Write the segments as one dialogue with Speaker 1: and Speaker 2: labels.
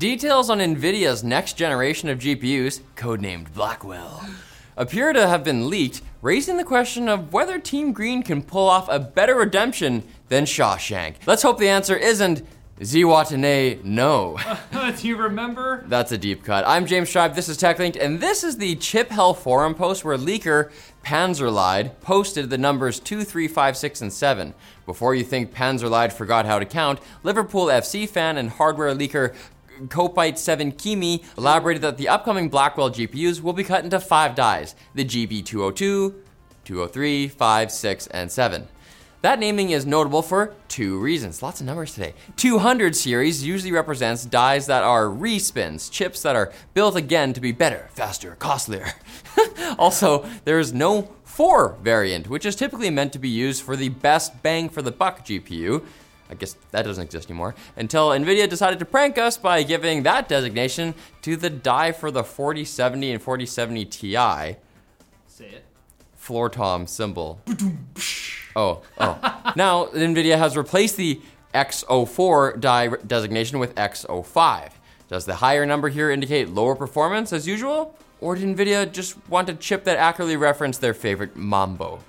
Speaker 1: Details on NVIDIA's next generation of GPUs, codenamed Blackwell, appear to have been leaked, raising the question of whether Team Green can pull off a better redemption than Shawshank. Let's hope the answer isn't Ziwatane no.
Speaker 2: Do you remember?
Speaker 1: That's a deep cut. I'm James Tribe, this is TechLinked, and this is the Chiphell forum post where leaker Panzerlied posted the numbers 2, 3, 5, 6, and 7. Before you think Panzerlied forgot how to count, Liverpool FC fan and hardware leaker kopite7kimi elaborated that the upcoming Blackwell GPUs will be cut into five dies the GB202, 203, 5, 6, and 7. That naming is notable for two reasons. Lots of numbers today. 200 series usually represents dies that are respins, chips that are built again to be better, faster, costlier. also, there is no 4 variant, which is typically meant to be used for the best bang for the buck GPU. I guess that doesn't exist anymore. Until NVIDIA decided to prank us by giving that designation to the die for the 4070 and 4070 Ti.
Speaker 2: Say it.
Speaker 1: Floor tom symbol. Oh, oh. now, NVIDIA has replaced the X04 die designation with X05. Does the higher number here indicate lower performance as usual? Or did NVIDIA just want a chip that accurately referenced their favorite mambo?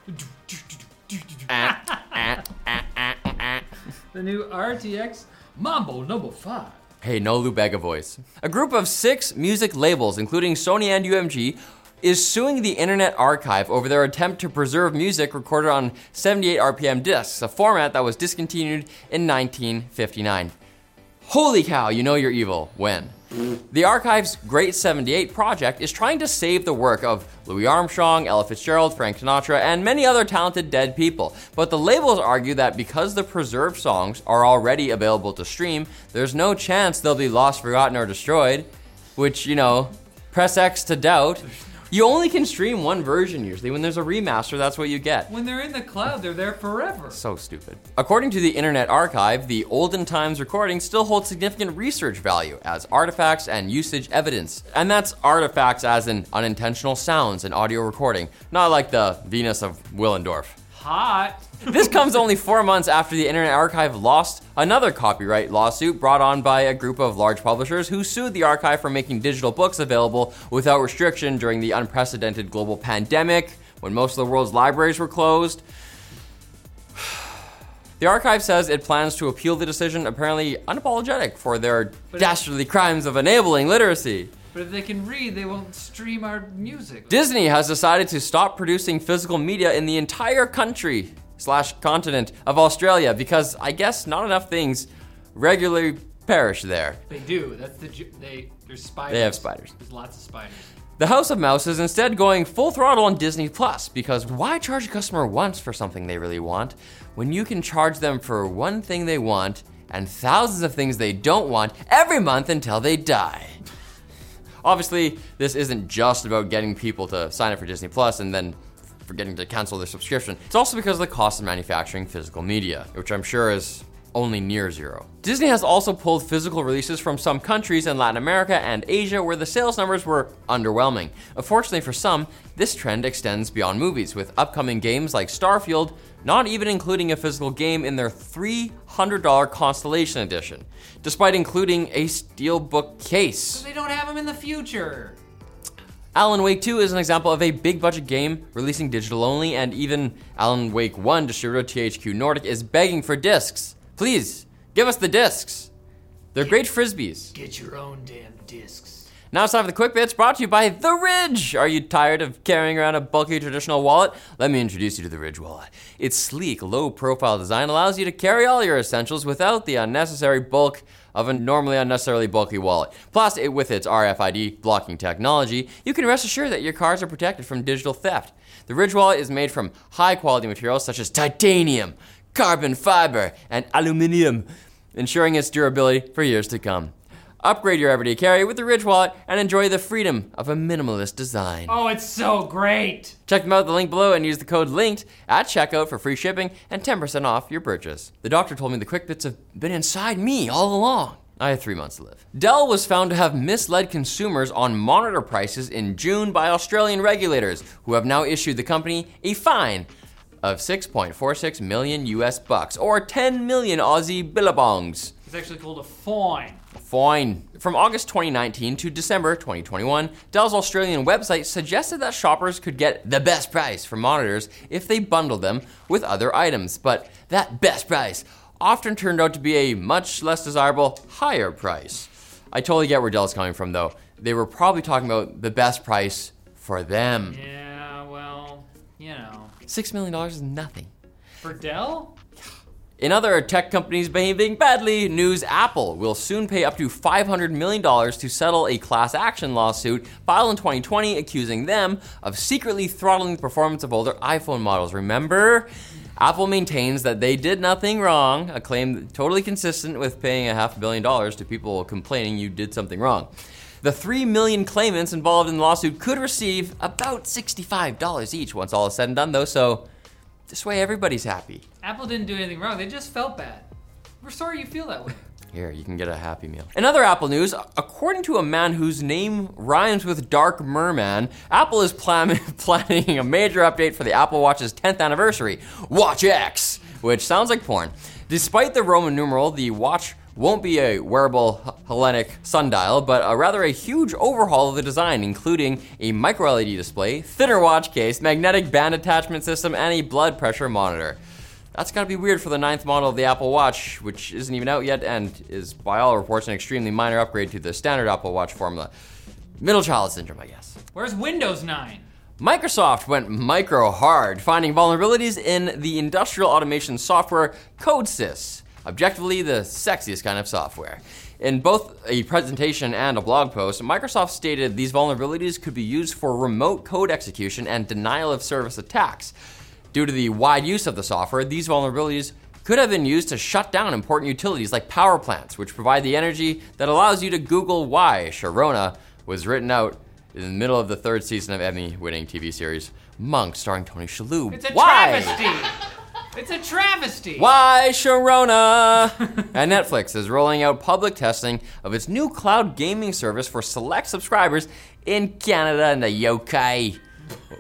Speaker 2: The new RTX Mambo number five.
Speaker 1: Hey, no Lou Bega voice. A group of six music labels, including Sony and UMG, is suing the Internet Archive over their attempt to preserve music recorded on 78 RPM discs, a format that was discontinued in 1959. Holy cow, you know you're evil. When? The Archive's Great 78 project is trying to save the work of Louis Armstrong, Ella Fitzgerald, Frank Sinatra, and many other talented dead people. But the labels argue that because the preserved songs are already available to stream, there's no chance they'll be lost, forgotten, or destroyed. Which, you know, press X to doubt. You only can stream one version usually. When there's a remaster, that's what you get.
Speaker 2: When they're in the cloud, they're there forever.
Speaker 1: So stupid. According to the Internet Archive, the olden times recording still holds significant research value as artifacts and usage evidence. And that's artifacts as in unintentional sounds and audio recording, not like the Venus of Willendorf.
Speaker 2: Hot.
Speaker 1: This comes only four months after the Internet Archive lost another copyright lawsuit brought on by a group of large publishers who sued the archive for making digital books available without restriction during the unprecedented global pandemic when most of the world's libraries were closed. The archive says it plans to appeal the decision, apparently unapologetic for their dastardly crimes of enabling literacy.
Speaker 2: But if they can read, they won't stream our music.
Speaker 1: Disney has decided to stop producing physical media in the entire country slash continent of Australia because I guess not enough things regularly perish there.
Speaker 2: They do. That's the ju- they. There's spiders.
Speaker 1: They have spiders.
Speaker 2: There's lots of spiders.
Speaker 1: The House of Mouse is instead going full throttle on Disney Plus because why charge a customer once for something they really want when you can charge them for one thing they want and thousands of things they don't want every month until they die? Obviously, this isn't just about getting people to sign up for Disney Plus and then forgetting to cancel their subscription. It's also because of the cost of manufacturing physical media, which I'm sure is only near zero. Disney has also pulled physical releases from some countries in Latin America and Asia where the sales numbers were underwhelming. Unfortunately for some, this trend extends beyond movies, with upcoming games like Starfield not even including a physical game in their $300 Constellation Edition, despite including a steelbook case.
Speaker 2: They don't have them in the future.
Speaker 1: Alan Wake 2 is an example of a big budget game releasing digital only, and even Alan Wake 1 distributor THQ Nordic is begging for discs. Please, give us the discs. They're great frisbees.
Speaker 2: Get your own damn discs.
Speaker 1: Now it's time for the quick bits brought to you by The Ridge. Are you tired of carrying around a bulky traditional wallet? Let me introduce you to The Ridge wallet. Its sleek, low profile design allows you to carry all your essentials without the unnecessary bulk of a normally unnecessarily bulky wallet. Plus, it, with its RFID blocking technology, you can rest assured that your cards are protected from digital theft. The Ridge wallet is made from high quality materials such as titanium, carbon fiber, and aluminium, ensuring its durability for years to come. Upgrade your everyday carry with the Ridge wallet and enjoy the freedom of a minimalist design.
Speaker 2: Oh, it's so great.
Speaker 1: Check them out at the link below and use the code LINKED at checkout for free shipping and 10% off your purchase. The doctor told me the quick bits have been inside me all along. I have three months to live. Dell was found to have misled consumers on monitor prices in June by Australian regulators, who have now issued the company a fine of 6.46 million US bucks, or 10 million Aussie billabongs.
Speaker 3: It's actually called a fine.
Speaker 1: Fine. From August 2019 to December 2021, Dell's Australian website suggested that shoppers could get the best price for monitors if they bundled them with other items. But that best price often turned out to be a much less desirable, higher price. I totally get where Dell's coming from, though. They were probably talking about the best price for them.
Speaker 3: Yeah, you know.
Speaker 1: $6 million is nothing.
Speaker 3: For Dell?
Speaker 1: In other tech companies behaving badly, news Apple will soon pay up to $500 million to settle a class action lawsuit filed in 2020 accusing them of secretly throttling the performance of older iPhone models. Remember? Apple maintains that they did nothing wrong, a claim totally consistent with paying a half billion dollars to people complaining you did something wrong. The 3 million claimants involved in the lawsuit could receive about $65 each once all is said and done, though, so this way everybody's happy.
Speaker 3: Apple didn't do anything wrong. They just felt bad. We're sorry you feel that way.
Speaker 1: Here, you can get a Happy Meal. In other Apple news, according to a man whose name rhymes with Dark Merman, Apple is plan- planning a major update for the Apple Watch's 10th anniversary, Watch X, which sounds like porn. Despite the Roman numeral, the watch won't be a wearable Hellenic sundial, but a rather a huge overhaul of the design, including a micro LED display, thinner watch case, magnetic band attachment system, and a blood pressure monitor. That's gotta be weird for the ninth model of the Apple Watch, which isn't even out yet and is, by all reports, an extremely minor upgrade to the standard Apple Watch formula. Middle child syndrome, I guess.
Speaker 3: Where's Windows 9?
Speaker 1: Microsoft went micro hard, finding vulnerabilities in the industrial automation software CodeSys, objectively the sexiest kind of software. In both a presentation and a blog post, Microsoft stated these vulnerabilities could be used for remote code execution and denial of service attacks. Due to the wide use of the software, these vulnerabilities could have been used to shut down important utilities like power plants, which provide the energy that allows you to Google why Sharona was written out in the middle of the third season of Emmy winning TV series Monk, starring Tony Shalhoub.
Speaker 3: It's a
Speaker 1: why?
Speaker 3: travesty. It's a travesty.
Speaker 1: Why Sharona? and Netflix is rolling out public testing of its new cloud gaming service for select subscribers in Canada and the UK.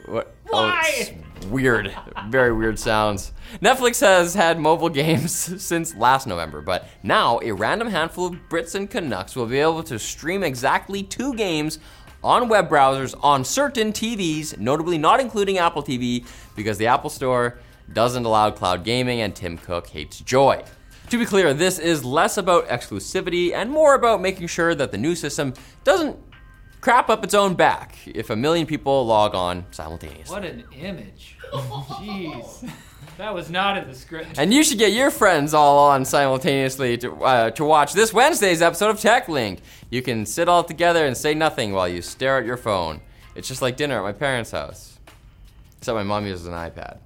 Speaker 1: What? Oh,
Speaker 3: Why?
Speaker 1: it's weird. Very weird sounds. Netflix has had mobile games since last November, but now a random handful of Brits and Canucks will be able to stream exactly two games on web browsers on certain TVs, notably not including Apple TV, because the Apple Store doesn't allow cloud gaming and Tim Cook hates joy. To be clear, this is less about exclusivity and more about making sure that the new system doesn't crap up its own back if a million people log on simultaneously.
Speaker 3: What an image. Jeez. That was not in the script.
Speaker 1: And you should get your friends all on simultaneously to, uh, to watch this Wednesday's episode of Tech Link. You can sit all together and say nothing while you stare at your phone. It's just like dinner at my parents' house. Except my mom uses an iPad.